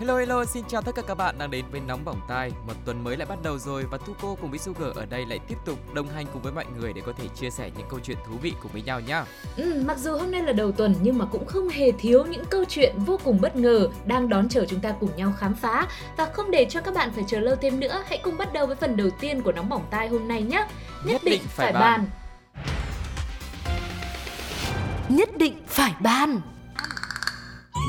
Hello hello, xin chào tất cả các bạn đang đến với Nóng Bỏng Tai. Một tuần mới lại bắt đầu rồi và Tuko cùng với Sugar ở đây lại tiếp tục đồng hành cùng với mọi người để có thể chia sẻ những câu chuyện thú vị cùng với nhau nhá. Ừ, mặc dù hôm nay là đầu tuần nhưng mà cũng không hề thiếu những câu chuyện vô cùng bất ngờ đang đón chờ chúng ta cùng nhau khám phá. Và không để cho các bạn phải chờ lâu thêm nữa, hãy cùng bắt đầu với phần đầu tiên của nóng bỏng tai hôm nay nhé. Nhất, định phải bàn. Nhất định phải ban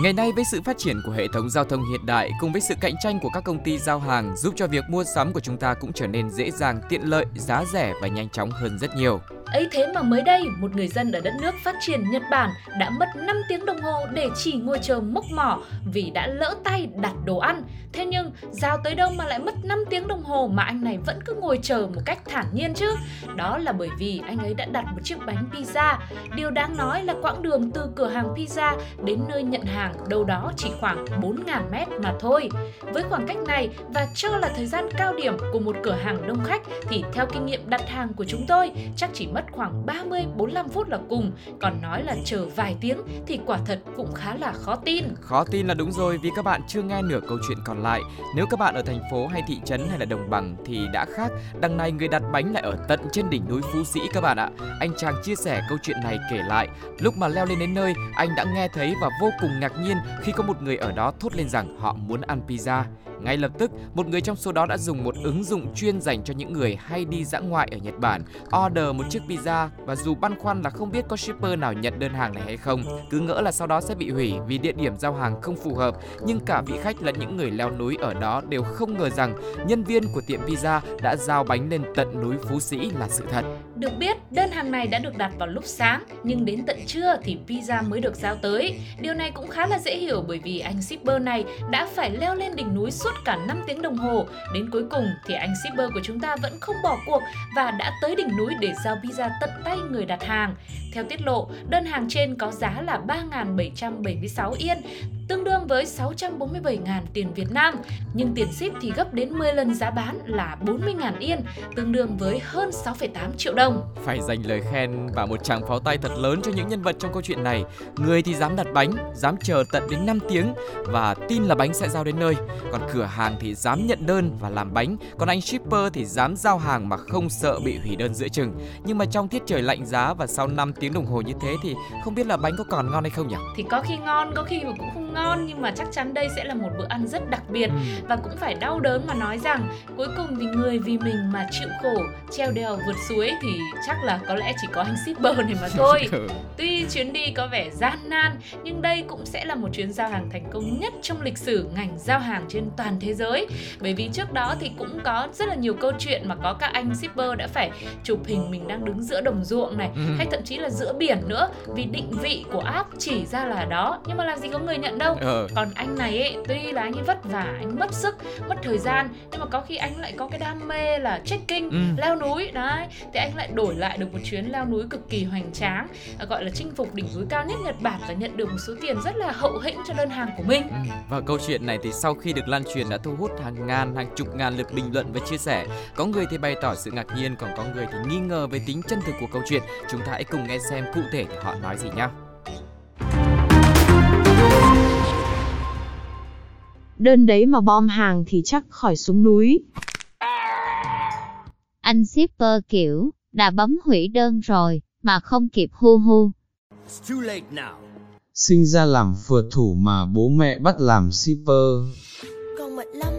Ngày nay với sự phát triển của hệ thống giao thông hiện đại cùng với sự cạnh tranh của các công ty giao hàng giúp cho việc mua sắm của chúng ta cũng trở nên dễ dàng, tiện lợi, giá rẻ và nhanh chóng hơn rất nhiều. Ấy thế mà mới đây, một người dân ở đất nước phát triển Nhật Bản đã mất 5 tiếng đồng hồ để chỉ ngồi chờ mốc mỏ vì đã lỡ tay đặt đồ ăn. Thế nhưng, giao tới đâu mà lại mất 5 tiếng đồng hồ mà anh này vẫn cứ ngồi chờ một cách thản nhiên chứ? Đó là bởi vì anh ấy đã đặt một chiếc bánh pizza. Điều đáng nói là quãng đường từ cửa hàng pizza đến nơi nhận hàng đâu đó chỉ khoảng 4.000 mét mà thôi. Với khoảng cách này và cho là thời gian cao điểm của một cửa hàng đông khách thì theo kinh nghiệm đặt hàng của chúng tôi chắc chỉ mất khoảng 30-45 phút là cùng. Còn nói là chờ vài tiếng thì quả thật cũng khá là khó tin. Khó tin là đúng rồi vì các bạn chưa nghe nửa câu chuyện còn lại. Nếu các bạn ở thành phố hay thị trấn hay là đồng bằng thì đã khác. Đằng này người đặt bánh lại ở tận trên đỉnh núi Phú Sĩ các bạn ạ. Anh chàng chia sẻ câu chuyện này kể lại. Lúc mà leo lên đến nơi, anh đã nghe thấy và vô cùng ngạc nhiên khi có một người ở đó thốt lên rằng họ muốn ăn pizza. Ngay lập tức, một người trong số đó đã dùng một ứng dụng chuyên dành cho những người hay đi dã ngoại ở Nhật Bản, order một chiếc pizza và dù băn khoăn là không biết có shipper nào nhận đơn hàng này hay không, cứ ngỡ là sau đó sẽ bị hủy vì địa điểm giao hàng không phù hợp, nhưng cả vị khách là những người leo núi ở đó đều không ngờ rằng nhân viên của tiệm pizza đã giao bánh lên tận núi Phú Sĩ là sự thật. Được biết, đơn hàng này đã được đặt vào lúc sáng, nhưng đến tận trưa thì pizza mới được giao tới. Điều này cũng khá là dễ hiểu bởi vì anh shipper này đã phải leo lên đỉnh núi suốt cả 5 tiếng đồng hồ. Đến cuối cùng thì anh shipper của chúng ta vẫn không bỏ cuộc và đã tới đỉnh núi để giao pizza tận tay người đặt hàng. Theo tiết lộ, đơn hàng trên có giá là 3.776 yên, tương đương với 647.000 tiền Việt Nam, nhưng tiền ship thì gấp đến 10 lần giá bán là 40.000 yên, tương đương với hơn 6,8 triệu đồng. Phải dành lời khen và một tràng pháo tay thật lớn cho những nhân vật trong câu chuyện này. Người thì dám đặt bánh, dám chờ tận đến 5 tiếng và tin là bánh sẽ giao đến nơi. Còn cửa hàng thì dám nhận đơn và làm bánh, còn anh shipper thì dám giao hàng mà không sợ bị hủy đơn giữa chừng. Nhưng mà trong tiết trời lạnh giá và sau 5 tiếng đồng hồ như thế thì không biết là bánh có còn ngon hay không nhỉ? Thì có khi ngon, có khi mà cũng không ngon nhưng mà chắc chắn đây sẽ là một bữa ăn rất đặc biệt và cũng phải đau đớn mà nói rằng cuối cùng thì người vì mình mà chịu khổ treo đèo vượt suối thì chắc là có lẽ chỉ có anh shipper này mà thôi. Tuy chuyến đi có vẻ gian nan nhưng đây cũng sẽ là một chuyến giao hàng thành công nhất trong lịch sử ngành giao hàng trên toàn thế giới. Bởi vì trước đó thì cũng có rất là nhiều câu chuyện mà có các anh shipper đã phải chụp hình mình đang đứng giữa đồng ruộng này Ừ. hay thậm chí là giữa biển nữa vì định vị của app chỉ ra là đó nhưng mà làm gì có người nhận đâu Ờ. còn anh này ấy tuy là anh ấy vất vả anh mất sức mất thời gian nhưng mà có khi anh lại có cái đam mê là trekking Ừ. leo núi đấy thì anh lại đổi lại được một chuyến leo núi cực kỳ hoành tráng à, gọi là chinh phục đỉnh núi cao nhất Nhật Bản và nhận được một số tiền rất là hậu hĩnh cho đơn hàng của mình Ừ, Và câu chuyện này thì sau khi được lan truyền đã thu hút hàng ngàn, hàng chục ngàn lượt bình luận và chia sẻ. Có người thì bày tỏ sự ngạc nhiên, còn có người thì nghi ngờ về tính chân thực của câu chuyện. Chúng ta hãy cùng nghe xem cụ thể họ nói gì nhá. Đơn đấy mà bom hàng thì chắc khỏi xuống núi. Anh shipper kiểu, đã bấm hủy đơn rồi, mà không kịp hu hu. It's too late now. sinh ra làm phượt thủ mà bố mẹ bắt làm shipper. Con mệt lắm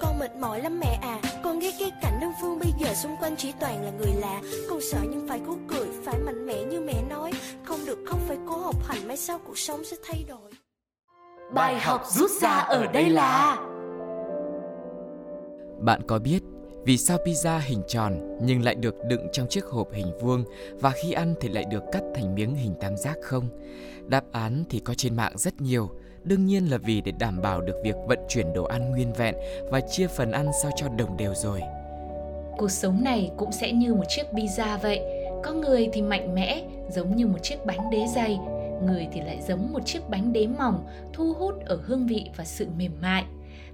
Con mệt mỏi lắm mẹ à Con ghét cái cảnh đơn phương bây giờ xung quanh chỉ toàn là người lạ Con sợ nhưng phải cố cười Phải mạnh mẽ như mẹ nói Không được khóc phải cố học hành Mai sau cuộc sống sẽ thay đổi Bài học rút ra ở đây là Bạn có biết vì sao pizza hình tròn nhưng lại được đựng trong chiếc hộp hình vuông và khi ăn thì lại được cắt thành miếng hình tam giác không? Đáp án thì có trên mạng rất nhiều. Đương nhiên là vì để đảm bảo được việc vận chuyển đồ ăn nguyên vẹn và chia phần ăn sao cho đồng đều rồi. Cuộc sống này cũng sẽ như một chiếc pizza vậy. Có người thì mạnh mẽ, giống như một chiếc bánh đế dày người thì lại giống một chiếc bánh đế mỏng, thu hút ở hương vị và sự mềm mại.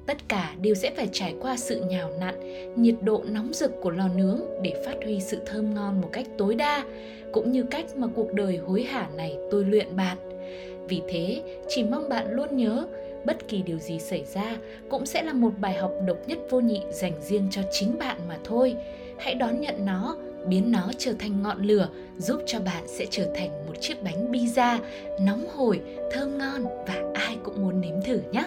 Tất cả đều sẽ phải trải qua sự nhào nặn, nhiệt độ nóng rực của lò nướng để phát huy sự thơm ngon một cách tối đa, cũng như cách mà cuộc đời hối hả này tôi luyện bạn. Vì thế, chỉ mong bạn luôn nhớ, bất kỳ điều gì xảy ra cũng sẽ là một bài học độc nhất vô nhị dành riêng cho chính bạn mà thôi. Hãy đón nhận nó biến nó trở thành ngọn lửa, giúp cho bạn sẽ trở thành một chiếc bánh pizza nóng hổi, thơm ngon và ai cũng muốn nếm thử nhé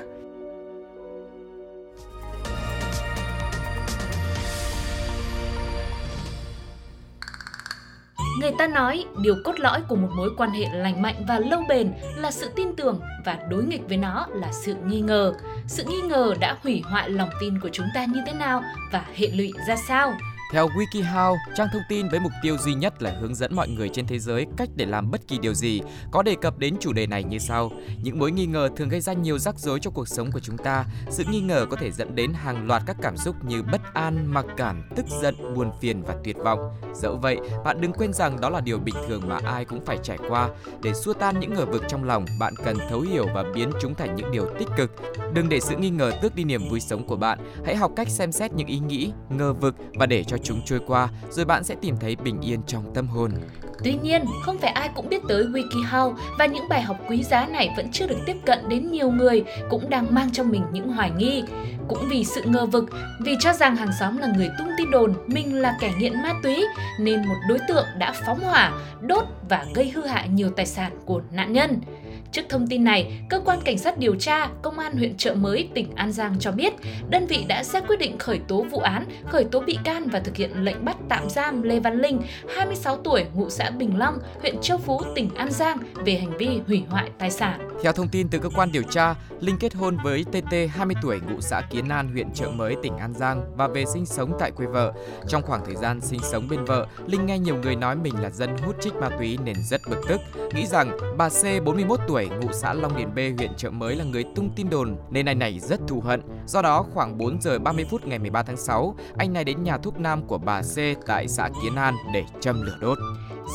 Người ta nói điều cốt lõi của một mối quan hệ lành mạnh và lâu bền là sự tin tưởng và đối nghịch với nó là sự nghi ngờ. Sự nghi ngờ đã hủy hoại lòng tin của chúng ta như thế nào và hệ lụy ra sao? Theo WikiHow, trang thông tin với mục tiêu duy nhất là hướng dẫn mọi người trên thế giới cách để làm bất kỳ điều gì, có đề cập đến chủ đề này như sau. Những mối nghi ngờ thường gây ra nhiều rắc rối cho cuộc sống của chúng ta. Sự nghi ngờ có thể dẫn đến hàng loạt các cảm xúc như bất an, mặc cảm, tức giận, buồn phiền và tuyệt vọng. Dẫu vậy, bạn đừng quên rằng đó là điều bình thường mà ai cũng phải trải qua. Để xua tan những ngờ vực trong lòng, bạn cần thấu hiểu và biến chúng thành những điều tích cực. Đừng để sự nghi ngờ tước đi niềm vui sống của bạn. Hãy học cách xem xét những ý nghĩ, ngờ vực và để cho chúng trôi qua, rồi bạn sẽ tìm thấy bình yên trong tâm hồn. Tuy nhiên, không phải ai cũng biết tới WikiHow và những bài học quý giá này vẫn chưa được tiếp cận đến nhiều người cũng đang mang trong mình những hoài nghi. Cũng vì sự ngờ vực, vì cho rằng hàng xóm là người tung tin đồn mình là kẻ nghiện ma túy nên một đối tượng đã phóng hỏa, đốt và gây hư hại nhiều tài sản của nạn nhân. Trước thông tin này, cơ quan cảnh sát điều tra Công an huyện Trợ Mới, tỉnh An Giang cho biết, đơn vị đã ra quyết định khởi tố vụ án, khởi tố bị can và thực hiện lệnh bắt tạm giam Lê Văn Linh, 26 tuổi, ngụ xã Bình Long, huyện Châu Phú, tỉnh An Giang về hành vi hủy hoại tài sản. Theo thông tin từ cơ quan điều tra, Linh kết hôn với TT 20 tuổi ngụ xã Kiến An, huyện Trợ Mới, tỉnh An Giang và về sinh sống tại quê vợ. Trong khoảng thời gian sinh sống bên vợ, Linh nghe nhiều người nói mình là dân hút trích ma túy nên rất bực tức, nghĩ rằng bà C 41 tuổi ngụ xã Long Điền B, huyện Trợ Mới là người tung tin đồn nên anh này rất thù hận. Do đó, khoảng 4 giờ 30 phút ngày 13 tháng 6, anh này đến nhà thuốc nam của bà C tại xã Kiến An để châm lửa đốt.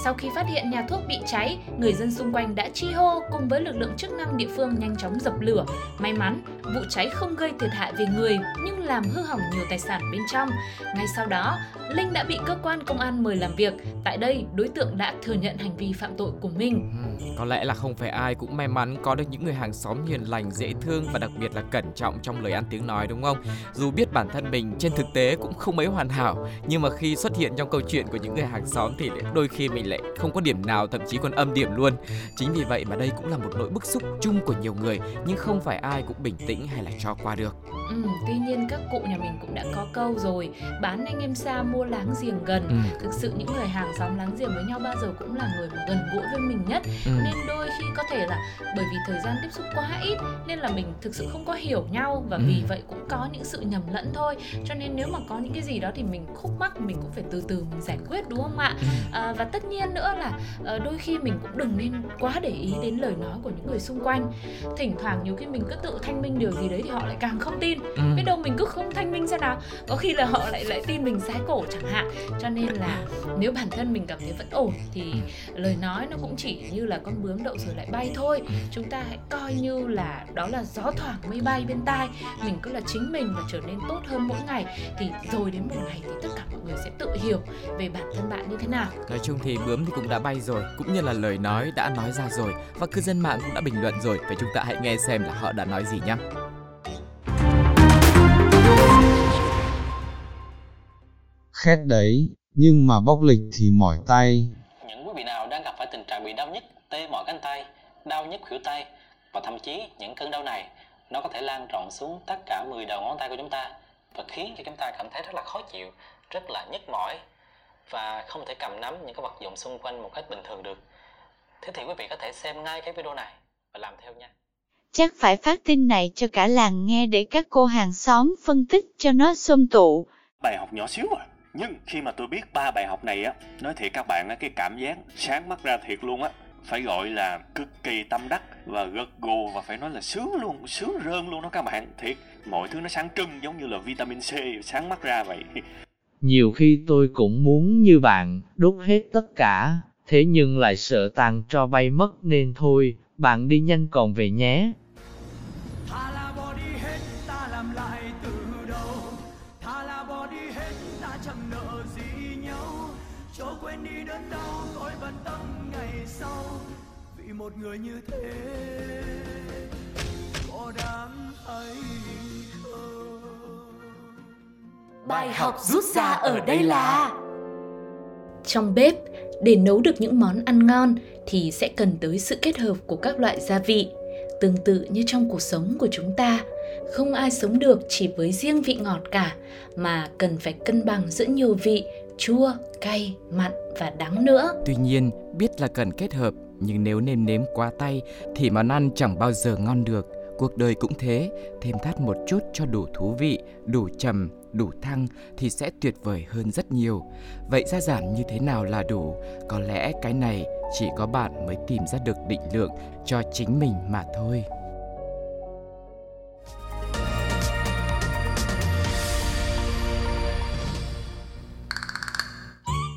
Sau khi phát hiện nhà thuốc bị cháy, người dân xung quanh đã chi hô cùng với lực lượng chức năng địa phương nhanh chóng dập lửa. May mắn, vụ cháy không gây thiệt hại về người nhưng làm hư hỏng nhiều tài sản bên trong. Ngay sau đó, Linh đã bị cơ quan công an mời làm việc. Tại đây, đối tượng đã thừa nhận hành vi phạm tội của mình. Có lẽ là không phải ai cũng may mắn có được những người hàng xóm hiền lành, dễ thương và đặc biệt là cẩn trọng trong lời ăn tiếng nói đúng không? Dù biết bản thân mình trên thực tế cũng không mấy hoàn hảo, nhưng mà khi xuất hiện trong câu chuyện của những người hàng xóm thì đôi khi mình lại không có điểm nào, thậm chí còn âm điểm luôn. Chính vì vậy mà đây cũng là một nỗi bức xúc chung của nhiều người, nhưng không phải ai cũng bình tĩnh hay là cho qua được. Ừ, tuy nhiên các cụ nhà mình cũng đã có câu rồi bán anh em xa mua láng giềng gần Ừ. thực sự những người hàng xóm láng giềng với nhau bao giờ cũng là người mà gần gũi với mình nhất Ừ. nên đôi khi có thể là bởi vì thời gian tiếp xúc quá ít nên là mình thực sự không có hiểu nhau và vì Ừ. vậy cũng có những sự nhầm lẫn thôi cho nên nếu mà có những cái gì đó thì mình khúc mắc mình cũng phải từ từ mình giải quyết đúng không ạ Ừ. à, và tất nhiên nữa là ờ, đôi khi mình cũng đừng nên quá để ý đến lời nói của những người xung quanh thỉnh thoảng nhiều khi mình cứ tự thanh minh điều gì đấy thì họ lại càng không tin Ừ. biết đâu mình cứ không thanh minh xem nào có khi là họ lại lại tin mình sái cổ chẳng hạn cho nên là nếu bản thân mình cảm thấy vẫn ổn thì lời nói nó cũng chỉ như là con bướm đậu rồi lại bay thôi chúng ta hãy coi như là đó là gió thoảng mây bay bên tai mình cứ là chính mình và trở nên tốt hơn mỗi ngày thì rồi đến một ngày thì tất cả mọi người sẽ tự hiểu về bản thân bạn như thế nào Nói chung thì bướm thì cũng đã bay rồi, cũng như là lời nói đã nói ra rồi và cư dân mạng cũng đã bình luận rồi. Vậy chúng ta hãy nghe xem là họ đã nói gì nhé. Khét đấy, nhưng mà bóc lịch thì mỏi tay. Vị nào đang gặp phải tình trạng bị đau nhức, tê mỏi cánh tay, đau nhức khuỷu tay và thậm chí những cơn đau này nó có thể lan rộng xuống tất cả 10 đầu ngón tay của chúng ta và khiến cho chúng ta cảm thấy rất là khó chịu, rất là nhức mỏi và không thể cầm nắm những cái vật dụng xung quanh một cách bình thường được. Thế thì quý vị có thể xem ngay cái video này và làm theo nha. Chắc phải phát tin này cho cả làng nghe để các cô hàng xóm phân tích cho nó xôm tụ. bài học nhỏ xíu à nhưng khi mà tôi biết ba bài học này á nói thiệt các bạn á cái cảm giác sáng mắt ra thiệt luôn á. Phải gọi là cực kỳ tâm đắc và gật gù và phải nói là sướng luôn sướng rơn luôn đó các bạn. Thiệt mọi thứ nó sáng trưng giống như là vitamin C sáng mắt ra vậy. Nhiều khi tôi cũng muốn như bạn, đốt hết tất cả, thế nhưng lại sợ tàn cho bay mất nên thôi, bạn đi nhanh còn về nhé. Một người như thế có đáng hay Bài học rút ra ở đây là Trong bếp, để nấu được những món ăn ngon thì sẽ cần tới sự kết hợp của các loại gia vị. Tương tự như trong cuộc sống của chúng ta, không ai sống được chỉ với riêng vị ngọt cả, mà cần phải cân bằng giữa nhiều vị, chua, cay, mặn và đắng nữa. Tuy nhiên, biết là cần kết hợp, nhưng nếu nêm nếm quá tay thì món ăn chẳng bao giờ ngon được. Cuộc đời cũng thế, thêm thắt một chút cho đủ thú vị, đủ trầm, đủ thăng thì sẽ tuyệt vời hơn rất nhiều. Vậy gia giảm như thế nào là đủ? Có lẽ cái này chỉ có bạn mới tìm ra được định lượng cho chính mình mà thôi.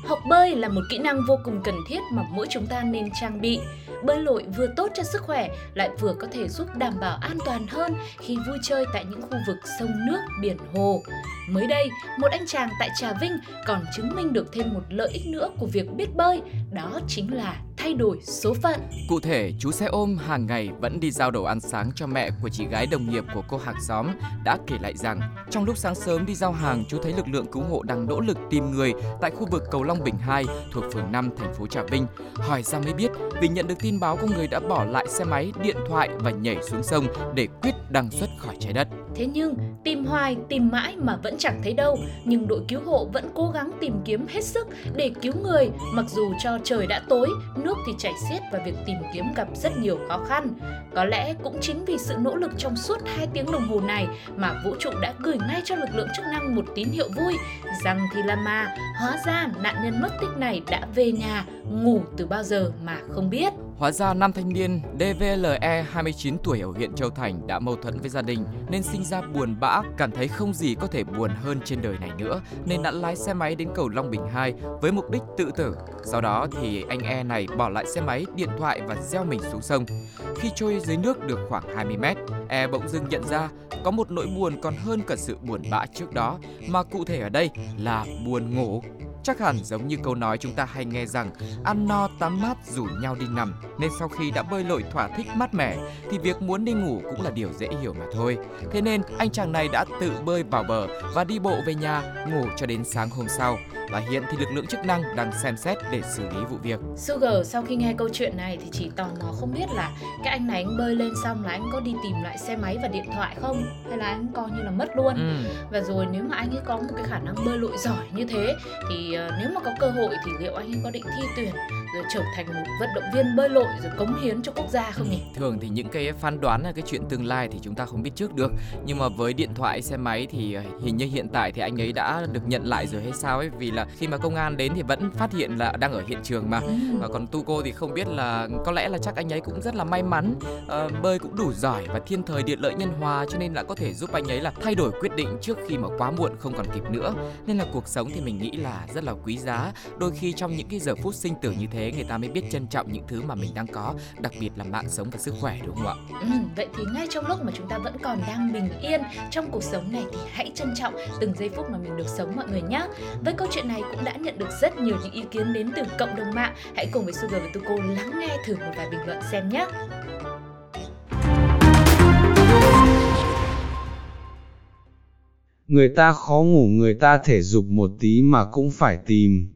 Học bơi là một kỹ năng vô cùng cần thiết mà mỗi chúng ta nên trang bị. Bơi lội vừa tốt cho sức khỏe, lại vừa có thể giúp đảm bảo an toàn hơn khi vui chơi tại những khu vực sông nước, biển hồ. Mới đây, một anh chàng tại Trà Vinh còn chứng minh được thêm một lợi ích nữa của việc biết bơi, đó chính là thay đổi số phận. Cụ thể, chú xe ôm hàng ngày vẫn đi giao đồ ăn sáng cho mẹ của chị gái đồng nghiệp của cô hàng xóm đã kể lại rằng trong lúc sáng sớm đi giao hàng, chú thấy lực lượng cứu hộ đang nỗ lực tìm người tại khu vực cầu Long Bình 2 thuộc phường 5 thành phố Trà Vinh. Hỏi ra mới biết vì nhận được tin báo có người đã bỏ lại xe máy, điện thoại và nhảy xuống sông để quyết đăng xuất khỏi trái đất. Thế nhưng, tìm hoài, tìm mãi mà vẫn chẳng thấy đâu, nhưng đội cứu hộ vẫn cố gắng tìm kiếm hết sức để cứu người, mặc dù cho trời đã tối, nước thì chảy xiết và việc tìm kiếm gặp rất nhiều khó khăn. Có lẽ cũng chính vì sự nỗ lực trong suốt 2 tiếng đồng hồ này mà vũ trụ đã gửi ngay cho lực lượng chức năng một tín hiệu vui rằng thì là mà, hóa ra nạn nhân mất tích này đã về nhà ngủ từ bao giờ mà không biết. Hóa ra nam thanh niên DVLE 29 tuổi ở huyện Châu Thành đã mâu thuẫn với gia đình nên sinh ra buồn bã, cảm thấy không gì có thể buồn hơn trên đời này nữa nên đã lái xe máy đến cầu Long Bình 2 với mục đích tự tử. Sau đó thì anh E này bỏ lại xe máy, điện thoại và gieo mình xuống sông. Khi trôi dưới nước được khoảng 20 mét, E bỗng dưng nhận ra có một nỗi buồn còn hơn cả sự buồn bã trước đó mà cụ thể ở đây là buồn ngủ. Chắc hẳn giống như câu nói chúng ta hay nghe rằng ăn no tắm mát rủ nhau đi nằm nên sau khi đã bơi lội thỏa thích mát mẻ thì việc muốn đi ngủ cũng là điều dễ hiểu mà thôi. Thế nên anh chàng này đã tự bơi vào bờ và đi bộ về nhà ngủ cho đến sáng hôm sau và hiện thì lực lượng chức năng đang xem xét để xử lý vụ việc. Sugar sau khi nghe câu chuyện này thì chỉ tò mò không biết là cái anh này anh bơi lên xong là anh có đi tìm lại xe máy và điện thoại không hay là anh coi như là mất luôn. Ừ. Và rồi nếu mà anh ấy có một cái khả năng bơi lội giỏi như thế thì Ờ, nếu mà có cơ hội thì liệu anh có định thi tuyển rồi trở thành một vận động viên bơi lội rồi cống hiến cho quốc gia không nhỉ? Thường thì những cái phán đoán là cái chuyện tương lai thì chúng ta không biết trước được. Nhưng mà với điện thoại xe máy thì ờ, hình như hiện tại thì anh ấy đã được nhận lại rồi hay sao ấy? Vì là khi mà công an đến thì vẫn phát hiện là đang ở hiện trường mà. Ừ. và còn Tuco thì không biết là có lẽ là chắc anh ấy cũng rất là may mắn ờ, bơi cũng đủ giỏi và thiên thời địa lợi nhân hòa cho nên là có thể giúp anh ấy là thay đổi quyết định trước khi mà quá muộn không còn kịp nữa. Nên là cuộc sống thì mình nghĩ là rất là quý giá. Đôi khi trong những cái giờ phút sinh tử như thế người ta mới biết trân trọng những thứ mà mình đang có đặc biệt là mạng sống và sức khỏe đúng không ạ Ừ, vậy thì ngay trong lúc mà chúng ta vẫn còn đang bình yên trong cuộc sống này thì hãy trân trọng từng giây phút mà mình được sống mọi người nhé. Với câu chuyện này cũng đã nhận được rất nhiều những ý kiến đến từ cộng đồng mạng. Hãy cùng với Sugar và Tuko lắng nghe thử một vài bình luận xem nhé. Người ta khó ngủ người ta thể dục một tí mà cũng phải tìm.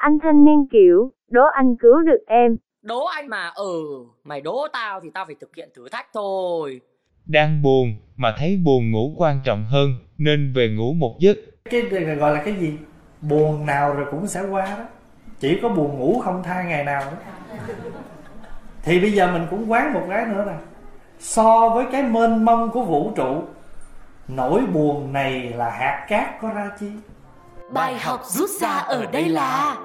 Anh thanh niên kiểu, đố anh cứu được em. Đố anh mà, ừ, mày đố tao thì tao phải thực hiện thử thách thôi. Đang buồn, mà thấy buồn ngủ quan trọng hơn, nên về ngủ một giấc. cái này gọi là cái gì buồn nào rồi cũng sẽ qua đó chỉ có buồn ngủ không tha ngày nào đó thì bây giờ mình cũng quán một cái nữa nè so với cái mênh mông của vũ trụ nỗi buồn này là hạt cát có ra chi Bài học rút ra ở đây là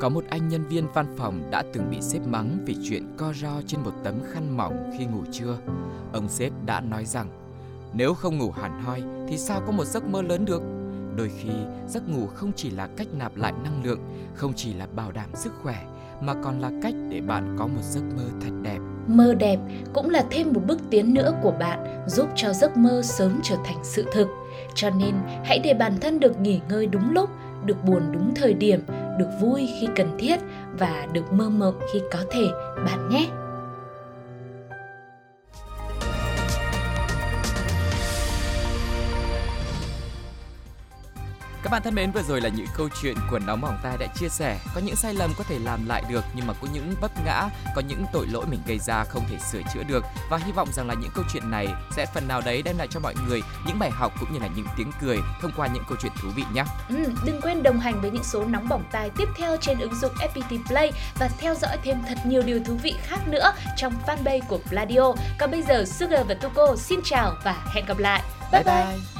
có một anh nhân viên văn phòng đã từng bị sếp mắng vì chuyện co ro trên một tấm khăn mỏng khi ngủ trưa. Ông sếp đã nói rằng, nếu không ngủ hẳn hoi thì sao có một giấc mơ lớn được? Đôi khi, giấc ngủ không chỉ là cách nạp lại năng lượng, không chỉ là bảo đảm sức khỏe, mà còn là cách để bạn có một giấc mơ thật đẹp. Mơ đẹp cũng là thêm một bước tiến nữa của bạn giúp cho giấc mơ sớm trở thành sự thực. Cho nên hãy để bản thân được nghỉ ngơi đúng lúc, được buồn đúng thời điểm, được vui khi cần thiết và được mơ mộng khi có thể bạn nhé. Các bạn thân mến, vừa rồi là những câu chuyện của Nóng Bỏng Tai đã chia sẻ. Có những sai lầm có thể làm lại được, nhưng mà có những vấp ngã, có những tội lỗi mình gây ra không thể sửa chữa được. Và hy vọng rằng là những câu chuyện này sẽ phần nào đấy đem lại cho mọi người những bài học cũng như là những tiếng cười thông qua những câu chuyện thú vị nhé. Ừ, đừng quên đồng hành với những số Nóng Bỏng Tai tiếp theo trên ứng dụng FPT Play và theo dõi thêm thật nhiều điều thú vị khác nữa trong fanpage của Pladio. Còn bây giờ Sugar và Tuko xin chào và hẹn gặp lại. bye. bye. bye.